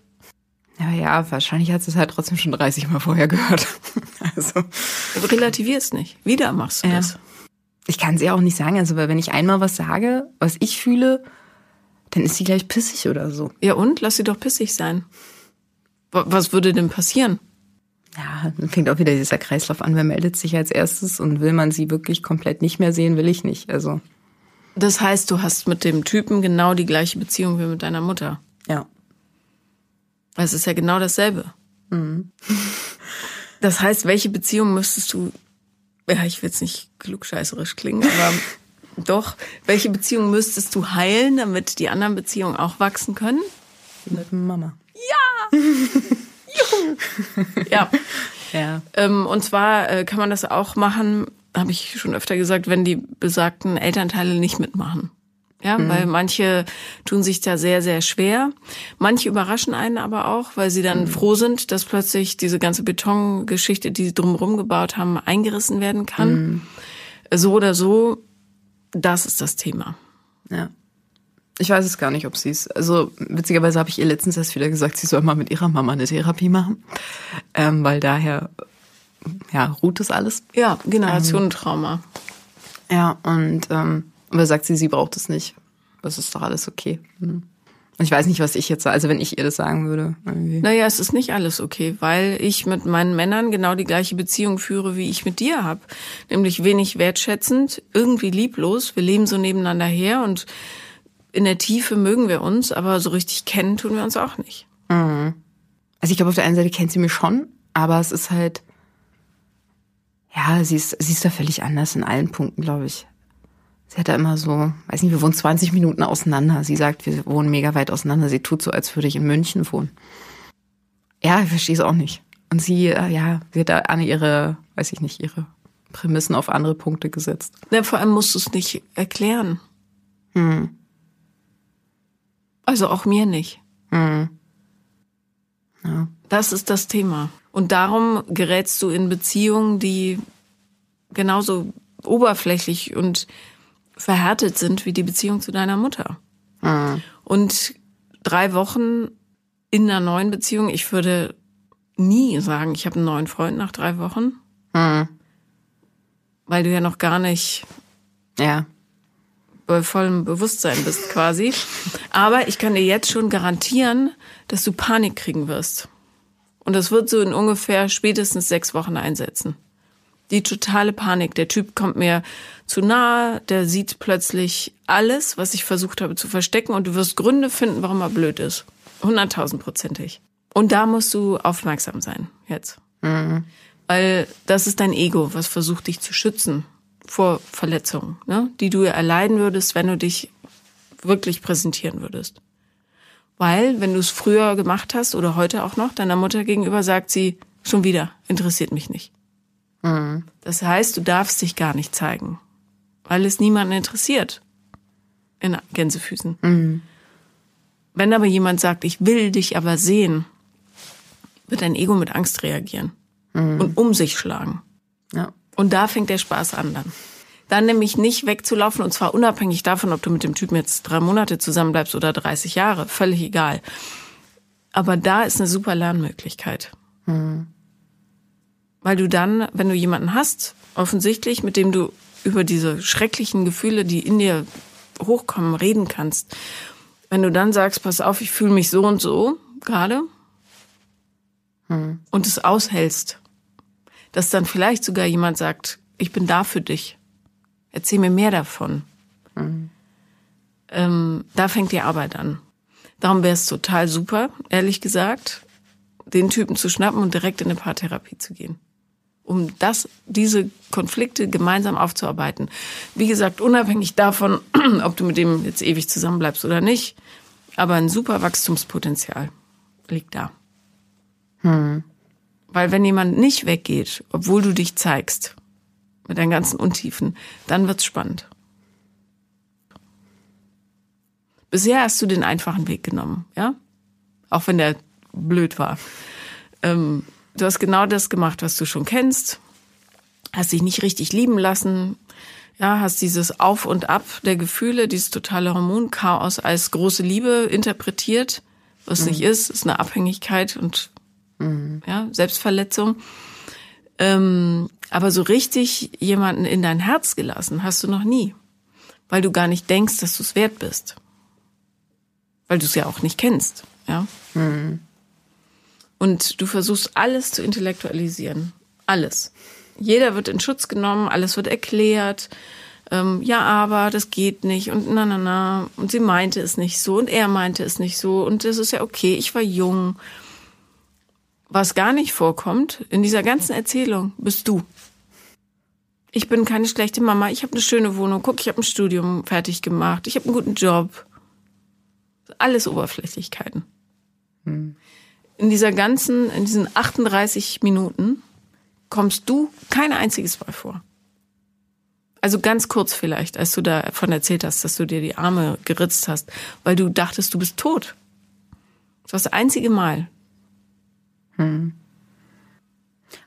Ja, ja, wahrscheinlich hat es halt trotzdem schon 30 Mal vorher gehört. also. Aber relativier es nicht. Wieder machst du ja. das. Ich kann es ja auch nicht sagen, also weil wenn ich einmal was sage, was ich fühle, dann ist sie gleich pissig oder so. Ja und? Lass sie doch pissig sein. Was würde denn passieren? Ja, dann fängt auch wieder dieser Kreislauf an. Wer meldet sich als erstes und will man sie wirklich komplett nicht mehr sehen, will ich nicht. Also. Das heißt, du hast mit dem Typen genau die gleiche Beziehung wie mit deiner Mutter. Ja. Es ist ja genau dasselbe. Mhm. Das heißt, welche Beziehung müsstest du, ja, ich will jetzt nicht klugscheißerisch klingen, aber doch, welche Beziehung müsstest du heilen, damit die anderen Beziehungen auch wachsen können? Mit Mama. Ja! Ja. ja. Ähm, und zwar äh, kann man das auch machen, habe ich schon öfter gesagt, wenn die besagten Elternteile nicht mitmachen. Ja, mhm. weil manche tun sich da sehr, sehr schwer. Manche überraschen einen aber auch, weil sie dann mhm. froh sind, dass plötzlich diese ganze Betongeschichte, die sie drumherum gebaut haben, eingerissen werden kann. Mhm. So oder so, das ist das Thema. Ja. Ich weiß es gar nicht, ob sie es. Also witzigerweise habe ich ihr letztens erst wieder gesagt, sie soll mal mit ihrer Mama eine Therapie machen, ähm, weil daher ja ruht das alles. Ja, Generationentrauma. Ähm, ja und ähm, aber sagt sie, sie braucht es nicht. Das ist doch alles okay. Hm. Und ich weiß nicht, was ich jetzt sage. Also wenn ich ihr das sagen würde. Irgendwie. Naja, es ist nicht alles okay, weil ich mit meinen Männern genau die gleiche Beziehung führe, wie ich mit dir habe. Nämlich wenig wertschätzend, irgendwie lieblos. Wir leben so nebeneinander her und in der Tiefe mögen wir uns, aber so richtig kennen tun wir uns auch nicht. Mhm. Also ich glaube, auf der einen Seite kennt sie mich schon, aber es ist halt, ja, sie ist, sie ist da völlig anders in allen Punkten, glaube ich. Sie hat da immer so, weiß nicht, wir wohnen 20 Minuten auseinander. Sie sagt, wir wohnen mega weit auseinander. Sie tut so, als würde ich in München wohnen. Ja, ich verstehe es auch nicht. Und sie, äh, ja, sie hat da an ihre, weiß ich nicht, ihre Prämissen auf andere Punkte gesetzt. Ja, vor allem musst du es nicht erklären. Hm. Also auch mir nicht. Hm. Ja. Das ist das Thema. Und darum gerätst du in Beziehungen, die genauso oberflächlich und verhärtet sind wie die Beziehung zu deiner Mutter. Mhm. Und drei Wochen in einer neuen Beziehung, ich würde nie sagen, ich habe einen neuen Freund nach drei Wochen. Mhm. Weil du ja noch gar nicht ja. bei vollem Bewusstsein bist quasi. Aber ich kann dir jetzt schon garantieren, dass du Panik kriegen wirst. Und das wird so in ungefähr spätestens sechs Wochen einsetzen die totale Panik. Der Typ kommt mir zu nahe, der sieht plötzlich alles, was ich versucht habe zu verstecken und du wirst Gründe finden, warum er blöd ist. Hunderttausendprozentig. Und da musst du aufmerksam sein jetzt. Mhm. Weil das ist dein Ego, was versucht dich zu schützen vor Verletzungen, ne? die du erleiden würdest, wenn du dich wirklich präsentieren würdest. Weil, wenn du es früher gemacht hast oder heute auch noch, deiner Mutter gegenüber sagt sie, schon wieder, interessiert mich nicht. Mhm. Das heißt, du darfst dich gar nicht zeigen, weil es niemanden interessiert. In Gänsefüßen. Mhm. Wenn aber jemand sagt, ich will dich aber sehen, wird dein Ego mit Angst reagieren mhm. und um sich schlagen. Ja. Und da fängt der Spaß an dann. Dann nämlich nicht wegzulaufen und zwar unabhängig davon, ob du mit dem Typen jetzt drei Monate zusammenbleibst oder 30 Jahre, völlig egal. Aber da ist eine super Lernmöglichkeit. Mhm. Weil du dann, wenn du jemanden hast, offensichtlich, mit dem du über diese schrecklichen Gefühle, die in dir hochkommen, reden kannst. Wenn du dann sagst, pass auf, ich fühle mich so und so gerade hm. und es aushältst, dass dann vielleicht sogar jemand sagt, ich bin da für dich. Erzähl mir mehr davon. Hm. Ähm, da fängt die Arbeit an. Darum wäre es total super, ehrlich gesagt, den Typen zu schnappen und direkt in eine Paartherapie zu gehen um das, diese Konflikte gemeinsam aufzuarbeiten. Wie gesagt, unabhängig davon, ob du mit dem jetzt ewig zusammenbleibst oder nicht, aber ein super Wachstumspotenzial liegt da. Hm. Weil wenn jemand nicht weggeht, obwohl du dich zeigst, mit deinen ganzen Untiefen, dann wird's spannend. Bisher hast du den einfachen Weg genommen, ja? Auch wenn der blöd war. Ähm, du hast genau das gemacht, was du schon kennst, hast dich nicht richtig lieben lassen, ja, hast dieses Auf und Ab der Gefühle, dieses totale Hormonchaos als große Liebe interpretiert, was mhm. nicht ist, ist eine Abhängigkeit und mhm. ja, Selbstverletzung. Ähm, aber so richtig jemanden in dein Herz gelassen hast du noch nie, weil du gar nicht denkst, dass du es wert bist, weil du es ja auch nicht kennst, ja. Mhm. Und du versuchst alles zu intellektualisieren, alles jeder wird in Schutz genommen, alles wird erklärt. Ähm, ja, aber das geht nicht und na, na, na. Und sie meinte es nicht so und er meinte es nicht so und das ist ja okay, ich war jung. Was gar nicht vorkommt in dieser ganzen Erzählung, bist du. Ich bin keine schlechte Mama, ich habe eine schöne Wohnung, guck, ich habe ein Studium fertig gemacht, ich habe einen guten Job. Alles Oberflächlichkeiten. In dieser ganzen, in diesen 38 Minuten kommst du kein einziges Mal vor. Also ganz kurz vielleicht, als du davon erzählt hast, dass du dir die Arme geritzt hast, weil du dachtest, du bist tot. Das war das einzige Mal. Hm.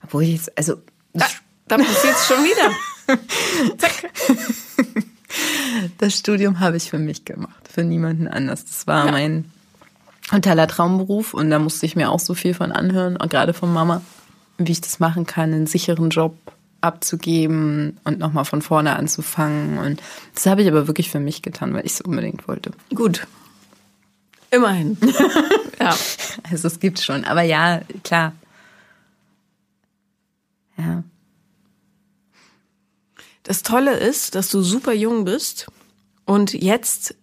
Obwohl ich jetzt, also. Da, da passiert es schon wieder. Zack. Das Studium habe ich für mich gemacht, für niemanden anders. Das war ja. mein totaler Traumberuf und da musste ich mir auch so viel von anhören, und gerade von Mama wie ich das machen kann, einen sicheren Job abzugeben und nochmal von vorne anzufangen. Und das habe ich aber wirklich für mich getan, weil ich es unbedingt wollte. Gut. Immerhin. ja. Also es gibt schon. Aber ja, klar. Ja. Das Tolle ist, dass du super jung bist und jetzt,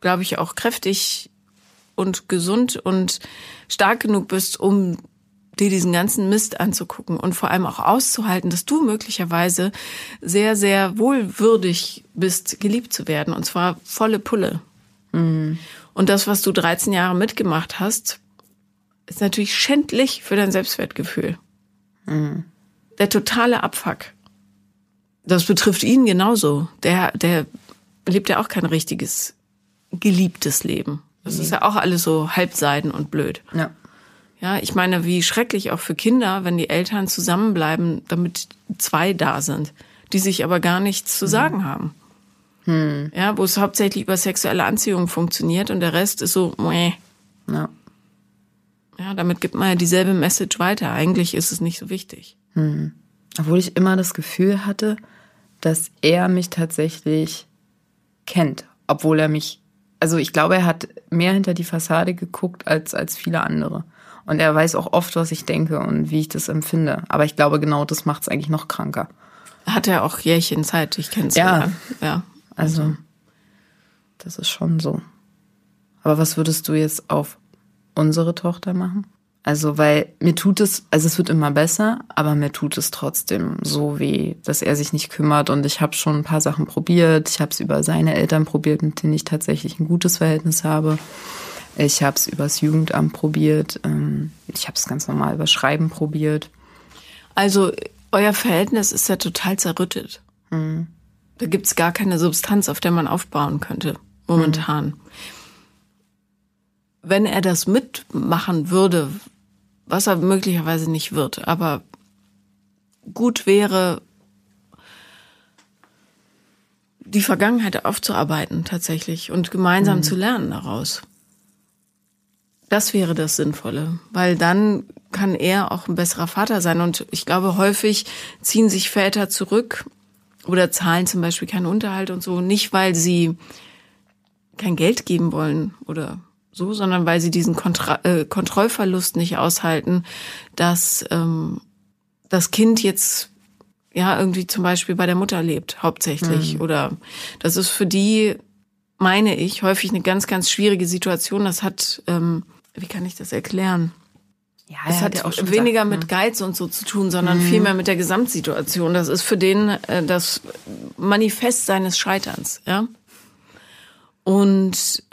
glaube ich, auch kräftig und gesund und stark genug bist, um dir diesen ganzen Mist anzugucken und vor allem auch auszuhalten, dass du möglicherweise sehr, sehr wohlwürdig bist, geliebt zu werden. Und zwar volle Pulle. Mhm. Und das, was du 13 Jahre mitgemacht hast, ist natürlich schändlich für dein Selbstwertgefühl. Mhm. Der totale Abfuck. Das betrifft ihn genauso. Der, der lebt ja auch kein richtiges, geliebtes Leben. Das ist ja auch alles so halbseiden und blöd. Ja. Ja, ich meine, wie schrecklich auch für Kinder, wenn die Eltern zusammenbleiben, damit zwei da sind, die sich aber gar nichts zu sagen hm. haben. Hm. Ja, wo es hauptsächlich über sexuelle Anziehung funktioniert und der Rest ist so, meh. Ja. Ja, damit gibt man ja dieselbe Message weiter. Eigentlich ist es nicht so wichtig. Hm. Obwohl ich immer das Gefühl hatte, dass er mich tatsächlich kennt, obwohl er mich, also ich glaube, er hat mehr hinter die Fassade geguckt als, als viele andere. Und er weiß auch oft, was ich denke und wie ich das empfinde. Aber ich glaube, genau das macht es eigentlich noch kranker. Hat er auch Jährchen Zeit, ich kenne es ja. ja. Also, das ist schon so. Aber was würdest du jetzt auf unsere Tochter machen? Also, weil mir tut es, also es wird immer besser, aber mir tut es trotzdem so weh, dass er sich nicht kümmert. Und ich habe schon ein paar Sachen probiert. Ich habe es über seine Eltern probiert, mit denen ich tatsächlich ein gutes Verhältnis habe. Ich habe es übers Jugendamt probiert. Ähm, ich habe es ganz normal über Schreiben probiert. Also euer Verhältnis ist ja total zerrüttet. Mhm. Da gibt's gar keine Substanz, auf der man aufbauen könnte, momentan. Mhm. Wenn er das mitmachen würde, was er möglicherweise nicht wird, aber gut wäre, die Vergangenheit aufzuarbeiten tatsächlich und gemeinsam mhm. zu lernen daraus. Das wäre das Sinnvolle, weil dann kann er auch ein besserer Vater sein. Und ich glaube, häufig ziehen sich Väter zurück oder zahlen zum Beispiel keinen Unterhalt und so, nicht weil sie kein Geld geben wollen oder so, sondern weil sie diesen Kontra äh, Kontrollverlust nicht aushalten, dass ähm, das Kind jetzt ja irgendwie zum Beispiel bei der Mutter lebt, hauptsächlich. Mhm. Oder das ist für die, meine ich, häufig eine ganz, ganz schwierige Situation. Das hat ähm, wie kann ich das erklären? Ja, es hat, ja auch weniger mit ne? Geiz und so zu tun, sondern mhm. vielmehr mit der Gesamtsituation. Das ist für den äh, das Manifest seines Scheiterns, ja. Und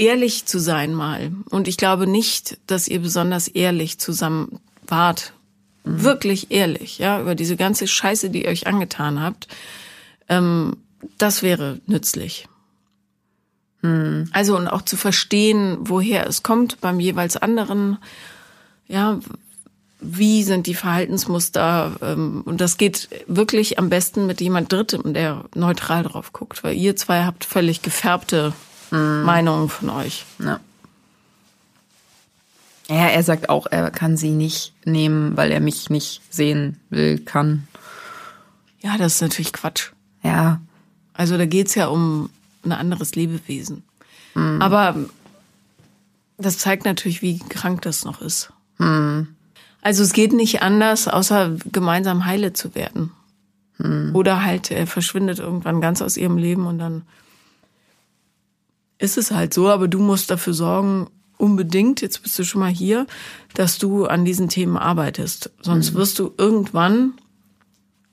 ehrlich zu sein mal. Und ich glaube nicht, dass ihr besonders ehrlich zusammen wart. Mhm. Wirklich ehrlich, ja, über diese ganze Scheiße, die ihr euch angetan habt. Ähm, das wäre nützlich. Hm. Also und auch zu verstehen, woher es kommt beim jeweils anderen. Ja, wie sind die Verhaltensmuster? Ähm, und das geht wirklich am besten mit jemand Drittem, der neutral drauf guckt, weil ihr zwei habt völlig gefärbte hm. Meinungen von euch. Ja. Ja, er sagt auch, er kann sie nicht nehmen, weil er mich nicht sehen will, kann. Ja, das ist natürlich Quatsch. Ja. Also da geht's ja um ein anderes Lebewesen. Mhm. Aber das zeigt natürlich, wie krank das noch ist. Mhm. Also es geht nicht anders, außer gemeinsam heile zu werden. Mhm. Oder halt, er verschwindet irgendwann ganz aus ihrem Leben und dann ist es halt so, aber du musst dafür sorgen, unbedingt, jetzt bist du schon mal hier, dass du an diesen Themen arbeitest. Sonst mhm. wirst du irgendwann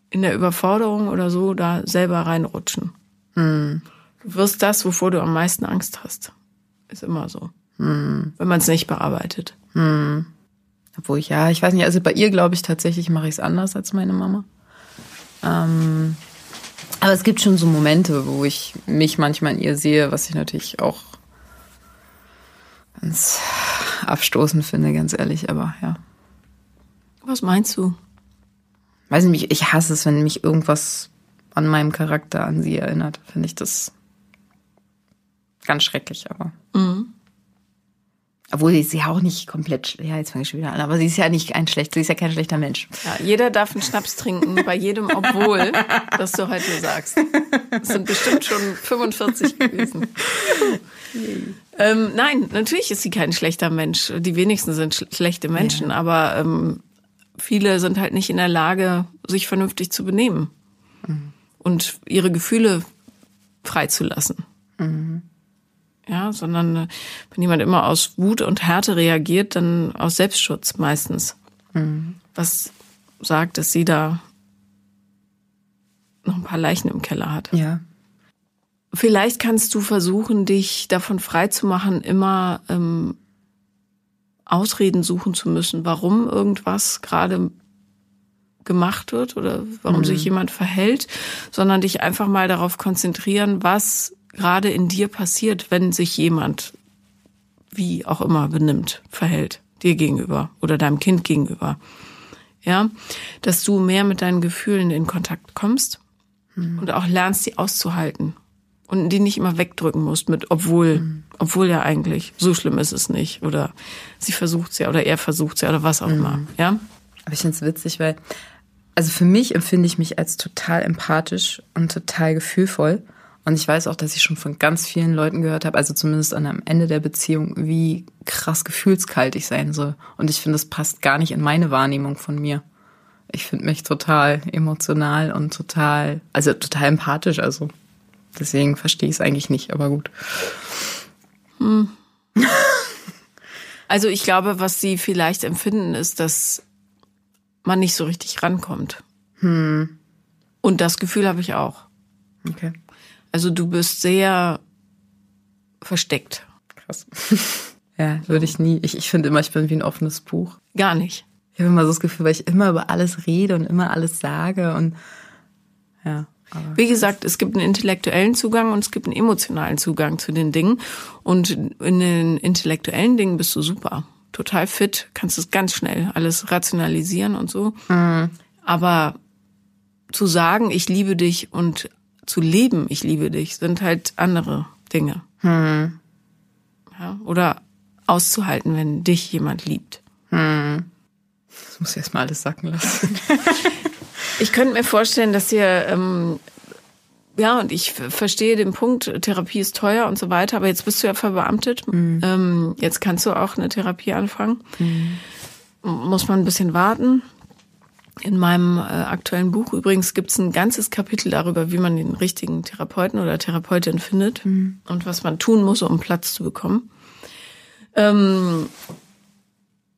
in der Überforderung oder so da selber reinrutschen. Mhm. Du wirst das, wovor du am meisten Angst hast. Ist immer so. Mhm. Wenn man es nicht bearbeitet. Mhm. Obwohl ich, ja, ich weiß nicht, also bei ihr glaube ich tatsächlich mache ich es anders als meine Mama. Ähm, aber es gibt schon so Momente, wo ich mich manchmal in ihr sehe, was ich natürlich auch ganz abstoßend finde, ganz ehrlich, aber ja. Was meinst du? Weiß nicht, ich hasse es, wenn mich irgendwas an meinem Charakter an sie erinnert. Finde ich das ganz schrecklich, aber. Mhm. Obwohl sie ist ja auch nicht komplett, ja, jetzt fange ich schon wieder an, aber sie ist ja nicht ein schlechter, sie ist ja kein schlechter Mensch. Ja, jeder darf einen Schnaps trinken, bei jedem, obwohl, dass du heute sagst. Das sind bestimmt schon 45 gewesen. ähm, nein, natürlich ist sie kein schlechter Mensch. Die wenigsten sind sch schlechte Menschen, ja. aber ähm, viele sind halt nicht in der Lage, sich vernünftig zu benehmen mhm. und ihre Gefühle freizulassen. Mhm ja, sondern äh, wenn jemand immer aus Wut und Härte reagiert, dann aus Selbstschutz meistens. Mhm. Was sagt, dass sie da noch ein paar Leichen im Keller hat. Ja. Vielleicht kannst du versuchen, dich davon frei zu machen, immer ähm, Ausreden suchen zu müssen, warum irgendwas gerade gemacht wird oder warum mhm. sich jemand verhält, sondern dich einfach mal darauf konzentrieren, was gerade in dir passiert, wenn sich jemand wie auch immer benimmt, verhält, dir gegenüber oder deinem Kind gegenüber. Ja, dass du mehr mit deinen Gefühlen in Kontakt kommst mhm. und auch lernst, die auszuhalten und die nicht immer wegdrücken musst mit, obwohl, mhm. obwohl ja eigentlich so schlimm ist es nicht oder sie versucht's ja oder er versucht's ja oder was auch mhm. immer. Ja. Aber ich finde es witzig, weil also für mich empfinde ich mich als total empathisch und total gefühlvoll. Und ich weiß auch, dass ich schon von ganz vielen Leuten gehört habe, also zumindest an am Ende der Beziehung, wie krass gefühlskalt ich sein soll. Und ich finde, das passt gar nicht in meine Wahrnehmung von mir. Ich finde mich total emotional und total, also total empathisch. Also deswegen verstehe ich es eigentlich nicht, aber gut. Hm. Also ich glaube, was sie vielleicht empfinden, ist, dass man nicht so richtig rankommt. Hm. Und das Gefühl habe ich auch. Okay. Also du bist sehr versteckt. Krass. ja, würde ich nie. Ich, ich finde immer, ich bin wie ein offenes Buch. Gar nicht. Ich habe immer so das Gefühl, weil ich immer über alles rede und immer alles sage und ja. Wie gesagt, es gibt einen intellektuellen Zugang und es gibt einen emotionalen Zugang zu den Dingen. Und in den intellektuellen Dingen bist du super. Total fit, kannst es ganz schnell alles rationalisieren und so. Mhm. Aber zu sagen, ich liebe dich und zu leben, ich liebe dich, sind halt andere Dinge. Hm. Ja, oder auszuhalten, wenn dich jemand liebt. Hm. Das muss ich erst mal alles sacken lassen. ich könnte mir vorstellen, dass ihr, ähm, ja, und ich verstehe den Punkt, Therapie ist teuer und so weiter, aber jetzt bist du ja verbeamtet. Hm. Ähm, jetzt kannst du auch eine Therapie anfangen. Hm. Muss man ein bisschen warten. In meinem äh, aktuellen Buch übrigens gibt es ein ganzes Kapitel darüber, wie man den richtigen Therapeuten oder Therapeutin findet mhm. und was man tun muss, um Platz zu bekommen. Ähm,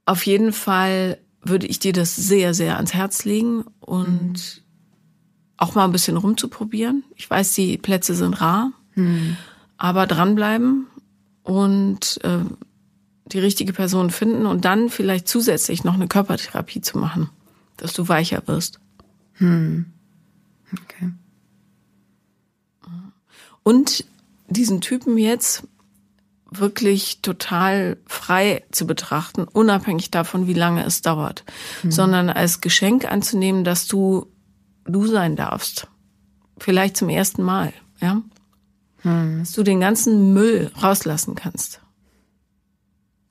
auf jeden Fall würde ich dir das sehr, sehr ans Herz legen und mhm. auch mal ein bisschen rumzuprobieren. Ich weiß, die Plätze sind rar, mhm. aber dranbleiben und äh, die richtige Person finden und dann vielleicht zusätzlich noch eine Körpertherapie zu machen dass du weicher wirst. Hm. Okay. Und diesen Typen jetzt wirklich total frei zu betrachten, unabhängig davon, wie lange es dauert, mhm. sondern als Geschenk anzunehmen, dass du du sein darfst. Vielleicht zum ersten Mal, ja? Mhm. Dass du den ganzen Müll rauslassen kannst.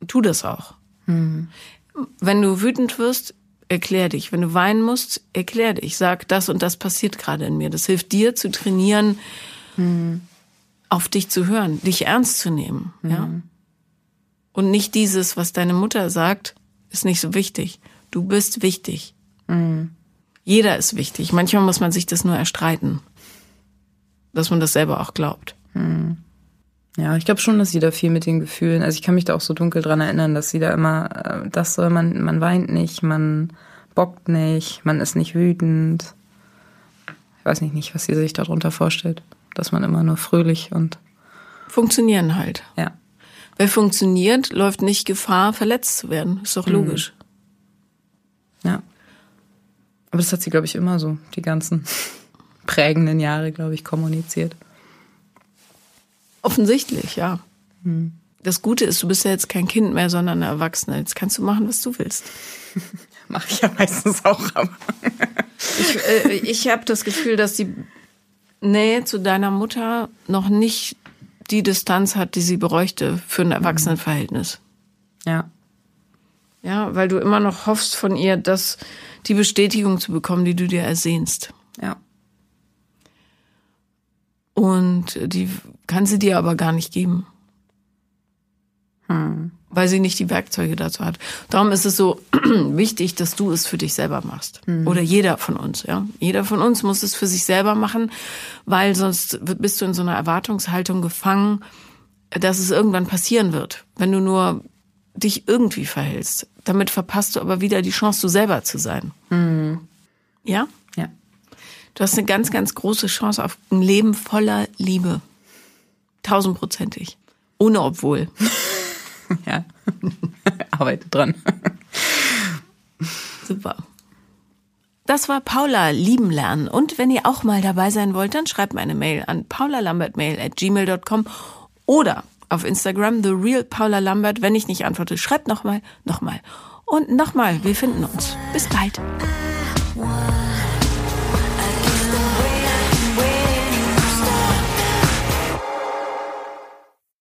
Tu das auch. Mhm. Wenn du wütend wirst, erklär dich. Wenn du weinen musst, erklär dich. Sag, das und das passiert gerade in mir. Das hilft dir zu trainieren, mhm auf dich zu hören, dich ernst zu nehmen, mhm. ja. Und nicht dieses, was deine Mutter sagt, ist nicht so wichtig. Du bist wichtig. Mhm. Jeder ist wichtig. Manchmal muss man sich das nur erstreiten, dass man das selber auch glaubt. Mhm. Ja, ich glaube schon, dass sie da viel mit den Gefühlen, also ich kann mich da auch so dunkel dran erinnern, dass sie da immer, äh, das soll man, man weint nicht, man bockt nicht, man ist nicht wütend. Ich weiß nicht, nicht, was sie sich darunter vorstellt dass man immer nur fröhlich und funktionieren halt. Ja. Wer funktioniert, läuft nicht Gefahr, verletzt zu werden. Ist doch mhm. logisch. Ja. Aber das hat sie, glaube ich, immer so, die ganzen prägenden Jahre, glaube ich, kommuniziert. Offensichtlich, ja. Mhm. Das Gute ist, du bist ja jetzt kein Kind mehr, sondern eine Erwachsene. Jetzt kannst du machen, was du willst. Mache ich ja meistens auch, aber. ich äh, ich habe das Gefühl, dass die Nähe zu deiner Mutter noch nicht die Distanz hat, die sie bräuchte für ein Erwachsenenverhältnis. Ja. Ja, weil du immer noch hoffst von ihr, dass die Bestätigung zu bekommen, die du dir ersehnst. Ja. Und die kann sie dir aber gar nicht geben. Hm weil sie nicht die Werkzeuge dazu hat. Darum ist es so wichtig, dass du es für dich selber machst. Mhm. Oder jeder von uns, ja. Jeder von uns muss es für sich selber machen, weil sonst bist du in so einer Erwartungshaltung gefangen, dass es irgendwann passieren wird, wenn du nur dich irgendwie verhältst. Damit verpasst du aber wieder die Chance, du selber zu sein. Ja? Ja. Du hast eine ganz, ganz große Chance auf ein Leben voller Liebe. Tausendprozentig. Ohne obwohl. ja, arbeite dran. Super. Das war Paula lieben lernen. Und wenn ihr auch mal dabei sein wollt, dann schreibt mir eine Mail an paulalambertmail at gmail.com oder auf Instagram the real Paula Lambert. Wenn ich nicht antworte, schreibt nochmal, nochmal und nochmal. Wir finden uns. Bis bald.